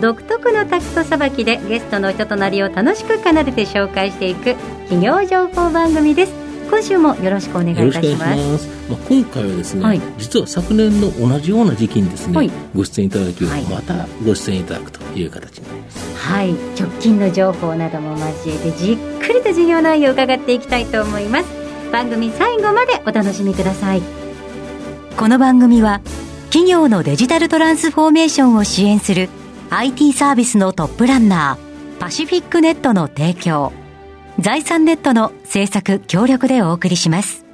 独特のタクトさばきでゲストの人となりを楽しく奏でて紹介していく企業情報番組です。今週もよろしくお願いいたします。まあ、今回はですね、はい。実は昨年の同じような時期にですね、はい。ご出演いただき、はい。またご出演いただくという形に。なりますはい。直近の情報なども交えてじっくりと事業内容を伺っていきたいと思います。番組最後までお楽しみください。この番組は企業のデジタルトランスフォーメーションを支援する IT サービスのトップランナーパシフィックネットの提供。財産ネットの制作協力でお送りします。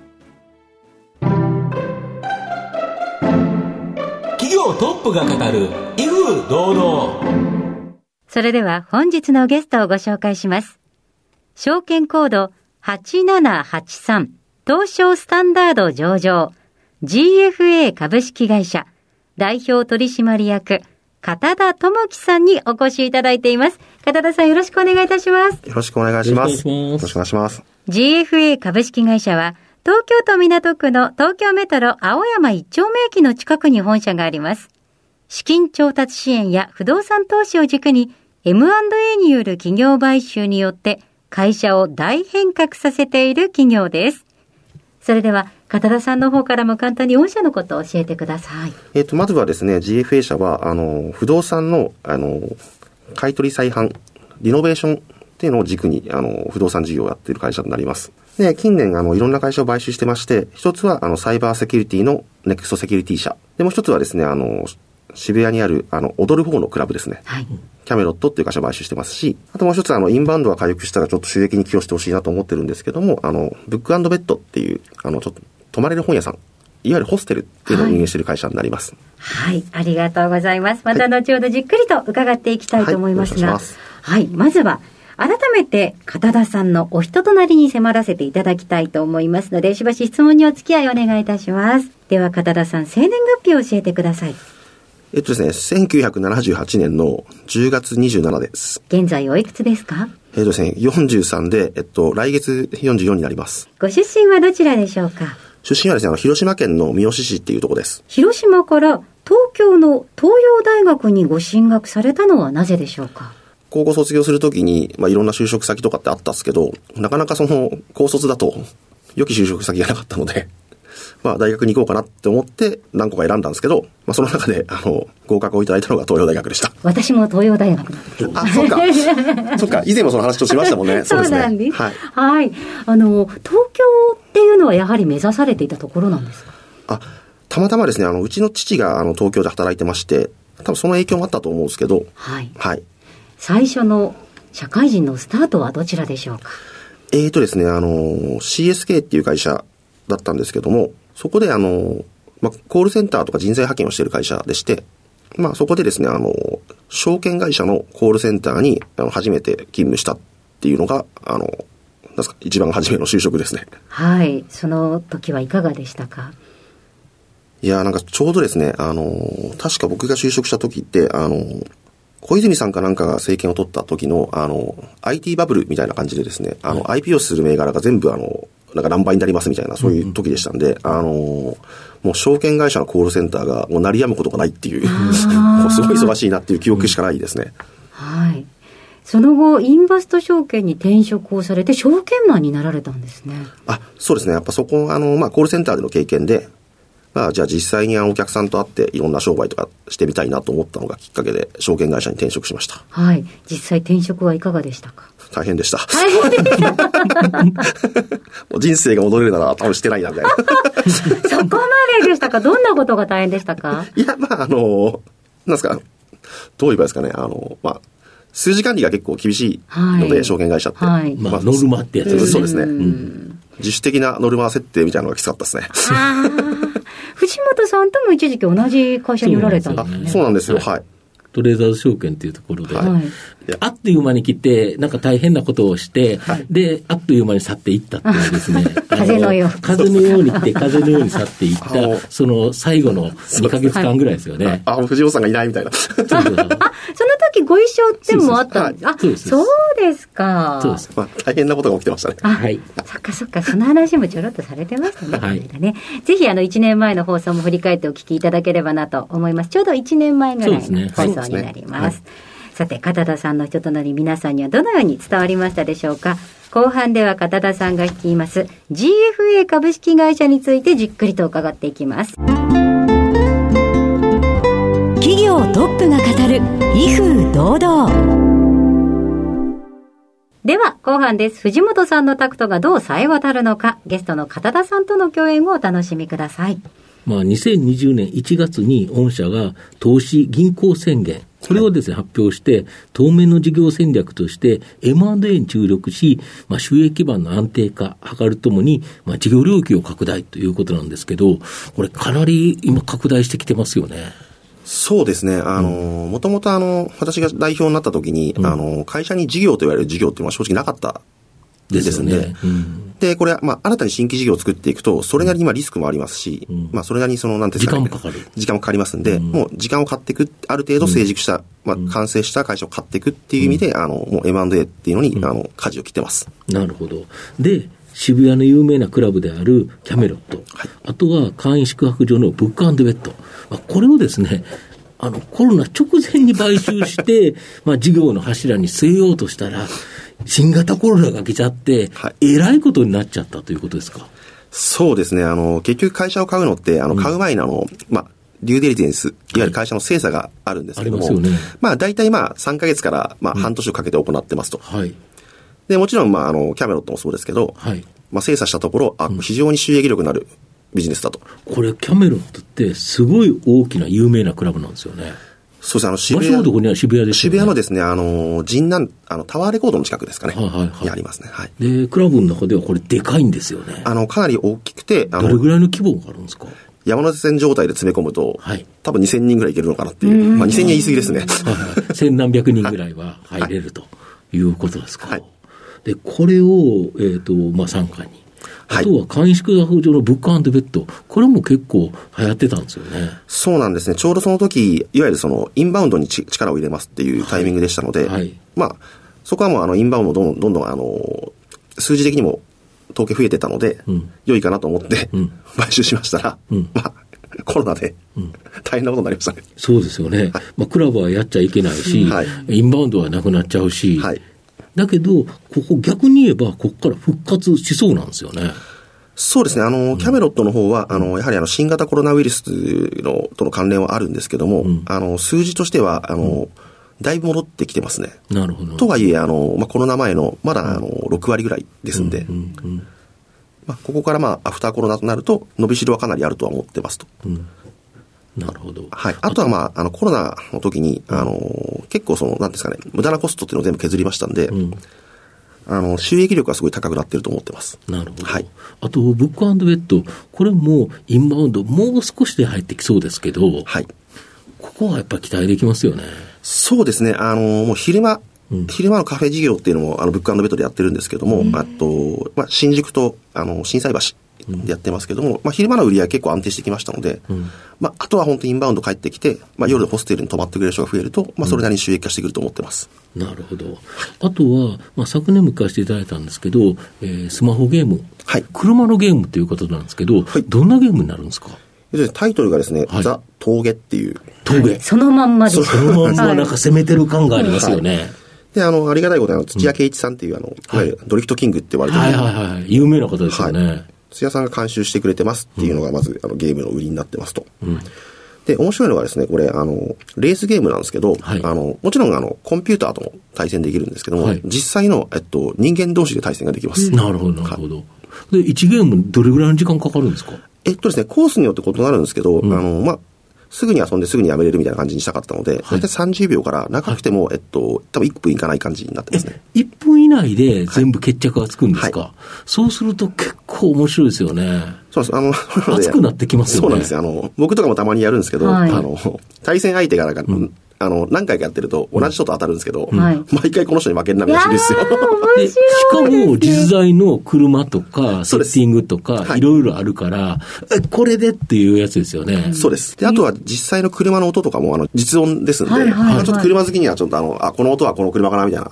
企業トップが語る威風堂々。それでは本日のゲストをご紹介します。証券コード8783東証スタンダード上場 GFA 株式会社代表取締役片田智樹さんにお越しいただいています。片田さんよろしくお願いいたします。よろしくお願いします。よろしくお願いしますよろしくお願いします。GFA 株式会社は東京都港区の東京メトロ青山一丁目駅の近くに本社があります。資金調達支援や不動産投資を軸に M&A による企業買収によって会社を大変革させている企業です。それでは片田さんの方からも簡単に御社のことを教えてください。えっ、と、まずはですね、GFA 社は、あの、不動産の、あの、買取再販、リノベーションっていうのを軸に、あの、不動産事業をやっている会社になります。で、近年、あの、いろんな会社を買収してまして、一つは、あの、サイバーセキュリティのネクストセキュリティ社。で、もう一つはですね、あの、渋谷にある、あの、踊る方のクラブですね。はい。キャメロットっていう会社を買収してますし、あともう一つ、あの、インバウンドが回復したらちょっと収益に寄与してほしいなと思ってるんですけども、あの、ブックベッドっていう、あの、ちょっと、泊まれる本屋さん、いわゆるホステルっていうのを運営している会社になります。はい、ありがとうございます。また後ほどじっくりと伺っていきたいと思いますが、はいはいまずは、改めて、片田さんのお人となりに迫らせていただきたいと思いますので、しばし質問にお付き合いお願いいたします。では、片田さん、生年月日を教えてください。えっとですね、1978年の10月27です。現在おいくつですか？えっとですね、43で、えっと、来月44になります。ご出身はどちらでしょうか？出身はですね、あの、広島県の三好市っていうところです。広島から東京の東洋大学にご進学されたのはなぜでしょうか？高校卒業するときに、まあ、いろんな就職先とかってあったんですけど、なかなかその、高卒だと、良き就職先がなかったので、まあ、大学に行こうかなって思って、何個か選んだんですけど、まあ、その中で、あの、合格をいただいたのが東洋大学でした。私も東洋大学なんです。あ、そっか。そっか。以前もその話としましたもんね。そうですね。なんです。はい。はい。あの、東京っていうのはやはり目指されていたところなんですか？あ、たまたまですね、あの、うちの父が、あの、東京で働いてまして、多分その影響もあったと思うんですけど、はい。はい。最初の社会人のスタートはどちらでしょうか？えーとですね、あの、CSK っていう会社だったんですけども、そこであの、まあ、コールセンターとか人材派遣をしている会社でして、まあ、そこでですね、あの、証券会社のコールセンターに、あの、初めて勤務したっていうのが、あの、なんですか、一番初めの就職ですね。はい。その時はいかがでしたか？いやーなんかちょうどですね、あの、確か僕が就職した時って、あの、小泉さんかなんかが政権を取った時の、あの、IT バブルみたいな感じでですね、あの、IP をする銘柄が全部あの、なんか何倍になりますみたいな、そういう時でしたんで、あの、もう証券会社のコールセンターがもう鳴り止むことがないっていう、もうすごい忙しいなっていう記憶しかないですね。はい。その後、インバスト証券に転職をされて、証券マンになられたんですね。あ、そうですね。やっぱそこ、あの、まあ、コールセンターでの経験で、まあ、じゃあ実際にお客さんと会っていろんな商売とかしてみたいなと思ったのがきっかけで、証券会社に転職しました。はい。実際転職はいかがでしたか？大変でした。大変でした。もう人生が戻れるなら多分してないな、みたいな。そこまででしたか？どんなことが大変でしたか？いや、まあ、あの、なんですか、どう言えばいいですかね、あの、まあ、数字管理が結構厳しいので、はい証券会社って。はいまあ、ノルマってやつうんそうですね。うん自主的なノルマ設定みたいなのがきつかったですね。藤本さんとも一時期同じ会社におられたんであすね。そうなんですよ、はい。トレーザーズ証券というところで、はいあっという間に来て、なんか大変なことをして、で、あっという間に去っていったっていうですね。あ風のよう風のように来て、風のように去っていっあのた、その最後の2ヶ月間ぐらいですよね。あ、藤尾さんがいないみたいな。そうそうそうあ、その時ご一緒でもあったんです。あ、そうですそうですか。そうです。まあ、大変なことが起きてましたね。あ、はいそっかそっか、その話もちょろっとされてましたね。はいねぜひ、あの、1年前の放送も振り返ってお聞きいただければなと思います。ちょうど1年前ぐらいの放送になります。さて、片田さんの人となり皆さんにはどのように伝わりましたでしょうか？後半では片田さんが率います GFA 株式会社についてじっくりと伺っていきます。威風堂々。では後半です。藤本さんのタクトがどう冴え渡るのか。ゲストの片田さんとの共演をお楽しみください。まあ、2020年1月に御社が投資銀行宣言、これをですね、発表して、当面の事業戦略として M&A に注力し、まあ、収益基盤の安定化、図るともに、まあ、事業領域を拡大ということなんですけど、これかなり今拡大してきてますよね。そうですね。あの、もともとあの、私が代表になった時に、あの、会社に事業と言われる事業っていうのは正直なかったでですすね。よね。うん。で、これは、まあ、新たに新規事業を作っていくと、それなりにまあリスクもありますし、まあ、それなりにその、なんていうんですか、ね、時間もかかる。時間もかかりますんで、もう時間を買っていく、ある程度成熟した、まあ、完成した会社を買っていくっていう意味で、あの、もう M&A っていうのに、あの、舵を切ってます。なるほど。で、渋谷の有名なクラブであるキャメロット、あとは会員宿泊所のブックベッド、まあ、これをですね、あのコロナ直前に買収して、まあ事業の柱に据えようとしたら、新型コロナが来ちゃって、はいえらいことになっちゃったということですか？そうですね。あの、結局会社を買うのって、あの、買う前にあの、まあ、デューデリジェンス、いわゆる会社の精査があるんですけども、ありますよねまあ、大体まあ、3ヶ月から、まあ、半年をかけて行ってますと。はい。で、もちろん、まあ、あの、キャメロットもそうですけど、はい。まあ、精査したところ、あ、非常に収益力のあるビジネスだと。これ、キャメロットってすごい大きな有名なクラブなんですよね。そうですね、あの、渋谷、こには渋谷ですよ渋ね。谷のですね、あの、神南、あの、タワーレコードの近くですかね。はいはいはいにありますね。はい。で、クラブの中ではこれでかいんですよね。あの、かなり大きくて、あの、どれぐらいの規模があるんですか？山手線状態で詰め込むと、はい多分2000人ぐらいいけるのかなっていう。まあ、2000人は言い過ぎですね。はいはい千何百人ぐらいは入れるということですか？はいで、これを、えっ、と、まあ、傘下に。はいあとは、簡易宿泊所のブックベッド。これも結構流行ってたんですよね。そうなんですね。ちょうどその時、いわゆるその、インバウンドにち力を入れますっていうタイミングでしたので、はいまあ、そこはもうあの、インバウンドどんどんどんどんあの、数字的にも統計増えてたので、うん良いかなと思って、ん買収しましたら、うんまあ、コロナで、大変なことになりましたね。そうですよね。まあ、クラブはやっちゃいけないし、はいインバウンドはなくなっちゃうし、はいだけど、ここ逆に言えば、ここから復活しそうなんですよね。そうですね。あの、キャメロットの方は、あの、やはりあの、新型コロナウイルスの、との関連はあるんですけども、あの、数字としては、あの、だいぶ戻ってきてますね。なるほど。とはいえ、あの、まあ、コロナ前の、まだ、あの、6割ぐらいですんで、うんうんまあ、ここからまあ、アフターコロナとなると、伸びしろはかなりあるとは思ってますと。なるほど。はい。あとはまあ、あの、コロナの時に、あの、結構その、なんですかね、無駄なコストっていうのを全部削りましたんで、んあの、収益力はすごい高くなってると思ってます。なるほど。はいあと、ブックベッド、これもインバウンド、もう少しで入ってきそうですけど、はい。ここはやっぱり期待できますよね。そうですね。あの、もう昼間、昼間のカフェ事業っていうのも、あの、ブックベッドでやってるんですけども、あと、まあ、新宿と、あの、震災橋でやってますけども、まあ、昼間の売り上げ結構安定してきましたので、まあ、あとは本当にインバウンド帰ってきて、まあ、夜ホステルに泊まってくれる人が増えると、まあ、それなりに収益化してくると思ってます。なるほど。あとは、まあ、昨年も聞かせていただいたんですけど、えースマホゲーム。はい車のゲームということなんですけど、はいどんなゲームになるんですか？でタイトルがですね、はいザ・峠っていう。峠。そのまんまです。そのまんまなんか攻めてる感がありますよね。で、あの、ありがたいことに、あの、土屋圭一さんっていう、あの、いわゆるドリフトキングって言われてる、はいはいはい。有名な方ですよね。はい土屋さんが監修してくれてますっていうのが、まず、あの、ゲームの売りになってますと。で、面白いのがですね、これ、あの、レースゲームなんですけど、はい。あの、もちろん、あの、コンピューターとも対戦できるんですけども、はい。実際の、えっと、人間同士で対戦ができます。なるほど、なるほど。で、1ゲームどれぐらいの時間かかるんですか？えっとですね、コースによって異なるんですけど、あの、まあ、すぐに遊んですぐにやめれるみたいな感じにしたかったので、大体30秒から長くても、えっと、多分1分いかない感じになってますね。1分以内で全部決着がつくんですか、そうすると結構面白いですよね。そうなんです。あの、熱くなってきますよねそうなんですよ。あの、僕とかもたまにやるんですけど、はいあの、対戦相手がなんか、あの、何回かやってると同じ人と当たるんですけど、はい毎回この人に負けるなみな感じですよ。で しかも、実在の車とか、セッティングとか、はいいろいろあるから、え、これでっていうやつですよね。そうです。で、あとは実際の車の音とかも、あの、実音ですんで、はいはいはいまあちょっと車好きにはちょっとあの、あ、この音はこの車かなみたいな、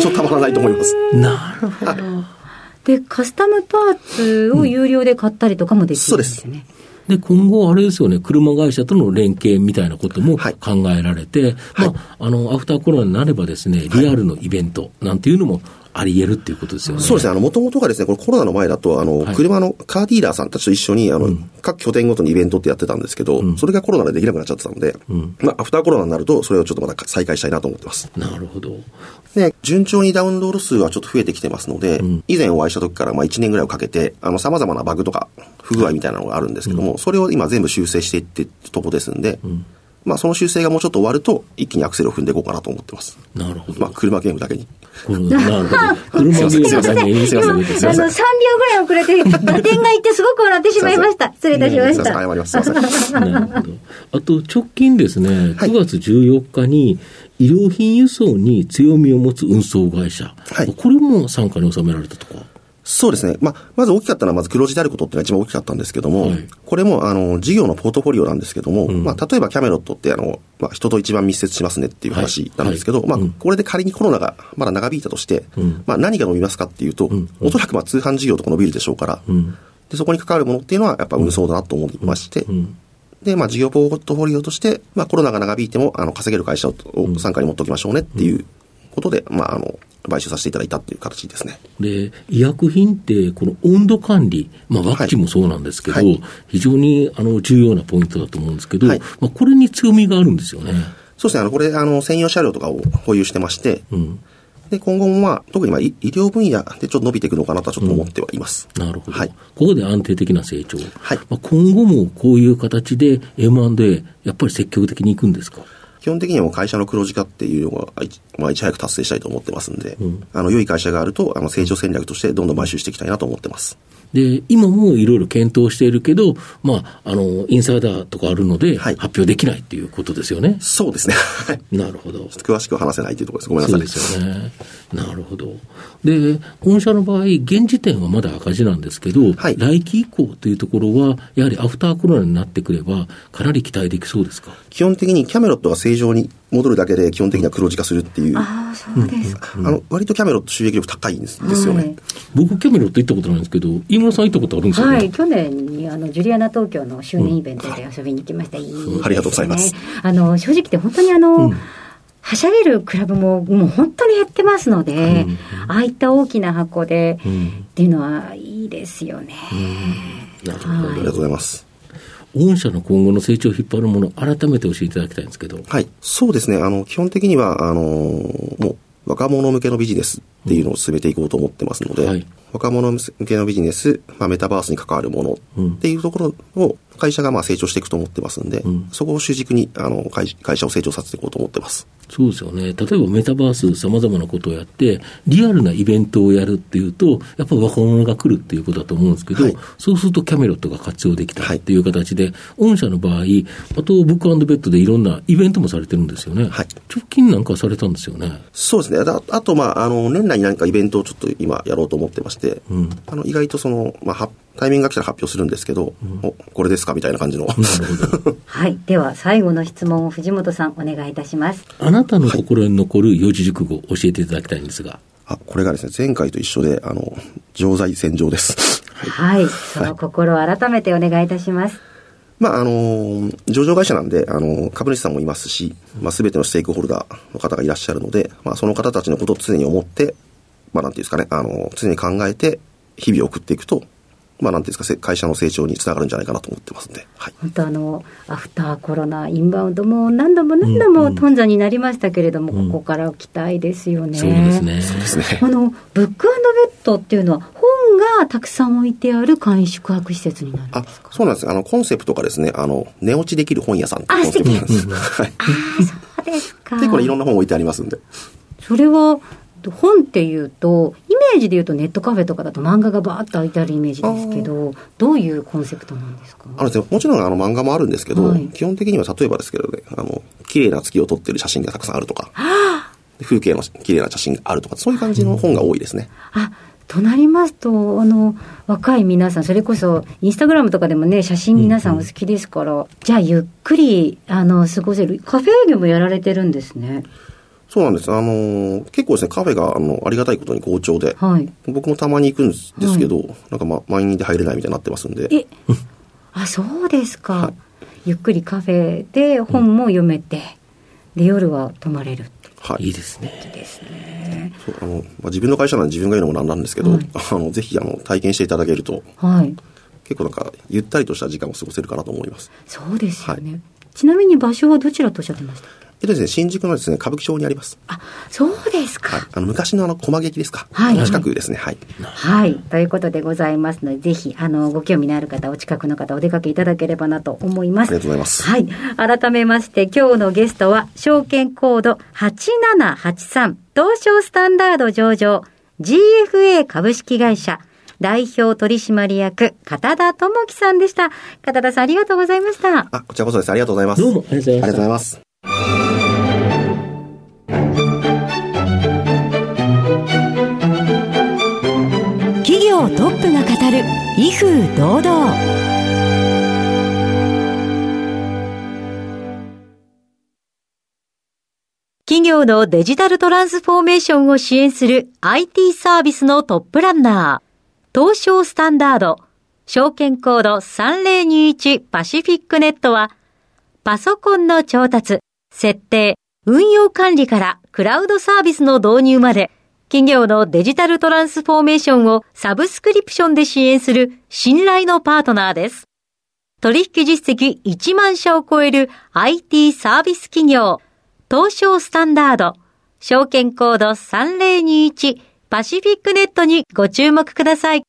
ちょっとたまらないと思います。なるほど。で、カスタムパーツを有料で買ったりとかもできるんですよね。で、今後あれですよね、車会社との連携みたいなこともはい。考えられて、はい。まあ、あの、アフターコロナになればですね、リアルのイベントなんていうのもあり得るっていうことですよね。そうですね。あの、もともとがですね、これコロナの前だと、あの、はい車のカーディーラーさんたちと一緒に、あの、各拠点ごとにイベントってやってたんですけど、それがコロナでできなくなっちゃってたので、まあ、アフターコロナになると、それをちょっとまた再開したいなと思ってます。なるほど。で、順調にダウンロード数はちょっと増えてきてますので、以前お会いした時から、まあ、1年ぐらいをかけて、あの、様々なバグとか、不具合みたいなのがあるんですけども、それを今全部修正していってとこですんで、まあ、その修正がもうちょっと終わると、一気にアクセルを踏んでいこうかなと思ってます。なるほど。まあ、車ゲームだけに。なるほど。車ゲームだけにすいませんあの、3秒ぐらい遅れて、打点がいってすごく笑ってしまいました。失礼いたしました。謝ります。すいません。なるほど。あと、直近ですね、はい9月14日に、医療品輸送に強みを持つ運送会社。はいこれも傘下に収められたとか？そうですね。まあ、まず大きかったのは、まず黒字であることっていうのが一番大きかったんですけども、はい。これも、あの、事業のポートフォリオなんですけども、まあ、例えばキャメロットって、あの、まあ、人と一番密接しますねっていう話なんですけど、まあはいうん、これで仮にコロナがまだ長引いたとして、まあ、何が伸びますかっていうと、おそらくまあ、通販事業とか伸びるでしょうから、で、そこに関わるものっていうのは、やっぱ運送だなと思いまして、で、まあ、事業ポートフォリオとして、まあ、コロナが長引いても、あの、稼げる会社をを傘下に持っておきましょうねっていうことで、まあ、あの、買収させていただいたっていう形ですね。で、医薬品って、この温度管理、まあ、ワクチンもそうなんですけど、はい。はい非常にあの重要なポイントだと思うんですけど、はい。まあ、これに強みがあるんですよね。そうですね、あの、これ、あの、専用車両とかを保有してまして、うん、で、今後もまあ、特にまあ、医医療分野でちょっと伸びていくのかなとはちょっと思ってはいます。なるほど、はい。ここで安定的な成長。はい。まあ、今後もこういう形で M&A、やっぱり積極的に行くんですか？基本的にはもう会社の黒字化っていうのが、いちまあ、いち早く達成したいと思ってますんで、あの、良い会社があると、あの、成長戦略としてどんどん買収していきたいなと思ってます。で、今もいろいろ検討しているけど、まあ、あの、インサイダーとかあるので、はい発表できないっていうことですよね。そうですね。はいなるほど。詳しくは話せないというところです。ごめんなさい。ですよね。なるほど。で、御社の場合、現時点はまだ赤字なんですけど、はい来期以降というところは、やはりアフターコロナになってくれば、かなり期待できそうですか？基本的にキャメロットが正常に戻るだけで、基本的には黒字化するっていう、あああ、そうですか。の、割とキャメロット収益力高いんですですよね。僕、キャメロット行ったことないんですけど、飯村さん行ったことあるんですよね？はい、去年にあのジュリアナ東京の周年イベントで遊びに行きました。いいですねありがとうございます。あの正直言って本当にあの、はしゃげるクラブももう本当に減ってますので、ああいった大きな箱で、っていうのはいいですよね。なるほありがとうございます。ど。御社の今後の成長を引っ張るもの、改めて教えていただきたいんですけど。はい。そうですね。あの、基本的には、あのーもう、若者向けのビジネスっていうのを進めていこうと思ってますので、はい若者向けのビジネス、まあ、メタバースに関わるものっていうところを、会社がまあ成長していくと思ってますんで、そこを主軸に、あの、会会社を成長させていこうと思ってます。そうですよね。例えばメタバース様々なことをやって、リアルなイベントをやるっていうと、やっぱり若者が来るっていうことだと思うんですけど、はいそうするとキャメロットが活用できたりっていう形で、御社の場合、あとブックベッドでいろんなイベントもされてるんですよね。はい直近なんかされたんですよね。そうですね。ああと、まあ、あの、年内に何かイベントをちょっと今やろうと思ってまして、あの、意外とその、まあ、はタイミングが来たら発表するんですけど、お、これですかみたいな感じの。はい。では、最後の質問を藤本さん、お願いいたします。あなたの心に残る四字熟語を教えていただきたいんですが。あ、これがですね、前回と一緒で、あの、常在戦場です。はい。その心を改めてお願いいたします。まあ、あの、上場会社なんで、あの、株主さんもいますし、まあ、すべてのステークホルダーの方がいらっしゃるので、まあ、その方たちのことを常に思って、まあ、なんていうんですかね、あの、常に考えて、日々を送っていくと、まあ、なんていうんですか、せ会社の成長につながるんじゃないかなと思ってますんで、はい。本当あの、アフターコロナ、インバウンドも何度も何度も頓挫になりましたけれども、ここから期待ですよね。そうですね。そうですね。あの、ブックベッドっていうのは、本がたくさん置いてある簡易宿泊施設になるんあですか、そうなんです。あの、コンセプトがですね、あの、寝落ちできる本屋さんっていうコンセプトなんです。はい。ああ、そうですか。結構ねいろんな本置いてありますんで。それは、本っていうと、イメージで言うとネットカフェとかだと漫画がバーッと置いてあるイメージですけど、どういうコンセプトなんですか？あのもちろんあの漫画もあるんですけど、はい。基本的には例えばですけどね、あの、綺麗な月を撮ってる写真がたくさんあるとか、風景の綺麗な写真があるとか、そういう感じの本が多いですね。あとなりますと、あの、若い皆さん、それこそ、インスタグラムとかでもね、写真皆さんお好きですから、うんうん、じゃあ、ゆっくり、あの、過ごせる、カフェ営業もやられてるんですね。そうなんです。あのー、結構ですね、カフェが、あの、ありがたいことに好調で、はい、僕もたまに行くんですけど、はい、なんかま、満員で入れないみたいになってますんで。え、あ、そうですか。はい、ゆっくりカフェで本も読めて、うん、で、夜は泊まれる。はい。いいですね。いいですね。そうあの、まあ、自分の会社なんで自分が言うのもなんなんですけど、はい、あの、ぜひ、あの、体験していただけると、はい。結構なんか、ゆったりとした時間を過ごせるかなと思います。そうですよね。はい、ちなみに場所はどちらとおっしゃってました？えっとですね、新宿のですね、歌舞伎町にあります。あ、そうですか。はい、あの、昔のあの、駒劇ですか。はい。近くですね、はい。はい。ということでございますので、ぜひ、あの、ご興味のある方、お近くの方、お出かけいただければなと思います。ありがとうございます。はい。改めまして、今日のゲストは、証券コード8783、東証スタンダード上場、GFA 株式会社、代表取締役、片田智樹さんでした。片田さん、ありがとうございました。あ、こちらこそです。ありがとうございます。どうも、ありがとうございます。威風堂々。企業のデジタルトランスフォーメーションを支援する IT サービスのトップランナー、東証スタンダード、証券コード3021パシフィックネットは、パソコンの調達、設定、運用管理からクラウドサービスの導入まで、企業のデジタルトランスフォーメーションをサブスクリプションで支援する信頼のパートナーです。取引実績1万社を超える IT サービス企業、東証スタンダード、証券コード3021パシフィックネットにご注目ください。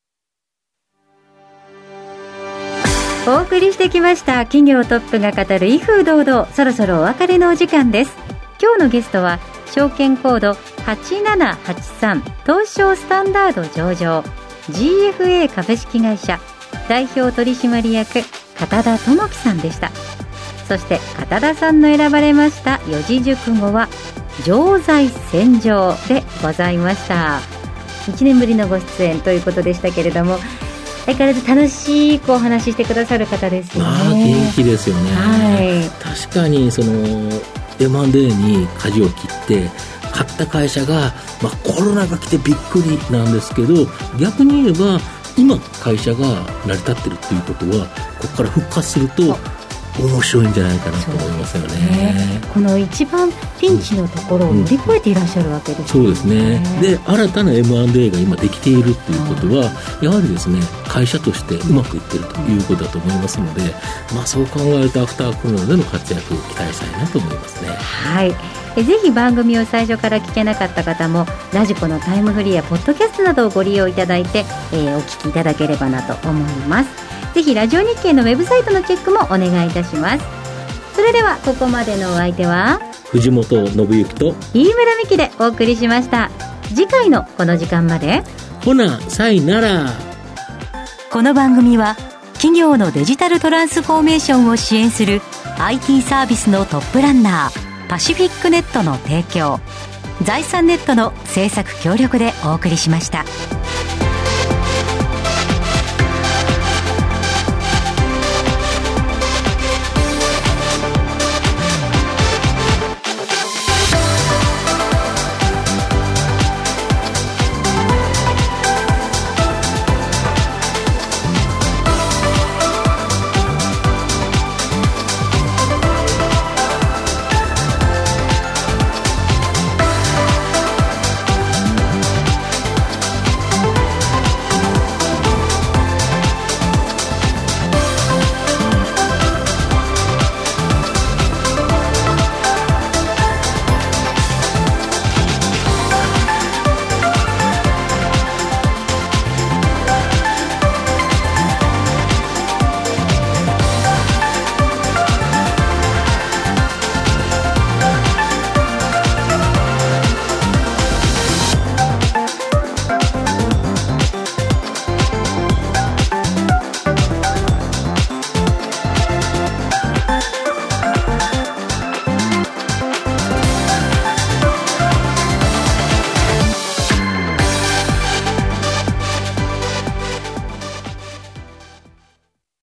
お送りしてきました。企業トップが語る威風堂々。そろそろお別れのお時間です。今日のゲストは証券コード8783東証スタンダード上場 GFA 株式会社代表取締役片田智樹さんでしたそして片田さんの選ばれました四字熟語は常在戦場でございました1年ぶりのご出演ということでしたけれども相変わらず楽しくお話ししてくださる方ですよね。あ元気ですよね。はい、確かにその M&A に舵を切って買った会社が、まあ、コロナが来てびっくりなんですけど逆に言えば今会社が成り立ってるっていうことはここから復活すると面白いんじゃないかなと思いますよね、ね、この一番ピンチのところを乗り越えていらっしゃるわけですね、うん、そうですね。で新たな M&A が今できているっていうことは、やはりですね会社としてうまくいってるということだと思いますので、まあ、そう考えるとアフターコロナでの活躍を期待したいなと思いますね。はい。ぜひ番組を最初から聞けなかった方もラジコのタイムフリーやポッドキャストなどをご利用いただいて、えー、お聞きいただければなと思いますぜひラジオ日経のウェブサイトのチェックもお願いいたします。それではここまでのお相手は藤本信之と飯村美希でお送りしました。次回のこの時間まで。ほなさいなら。この番組は企業のデジタルトランスフォーメーションを支援する IT サービスのトップランナーパシフィックネットの提供財産ネットの政策協力でお送りしました。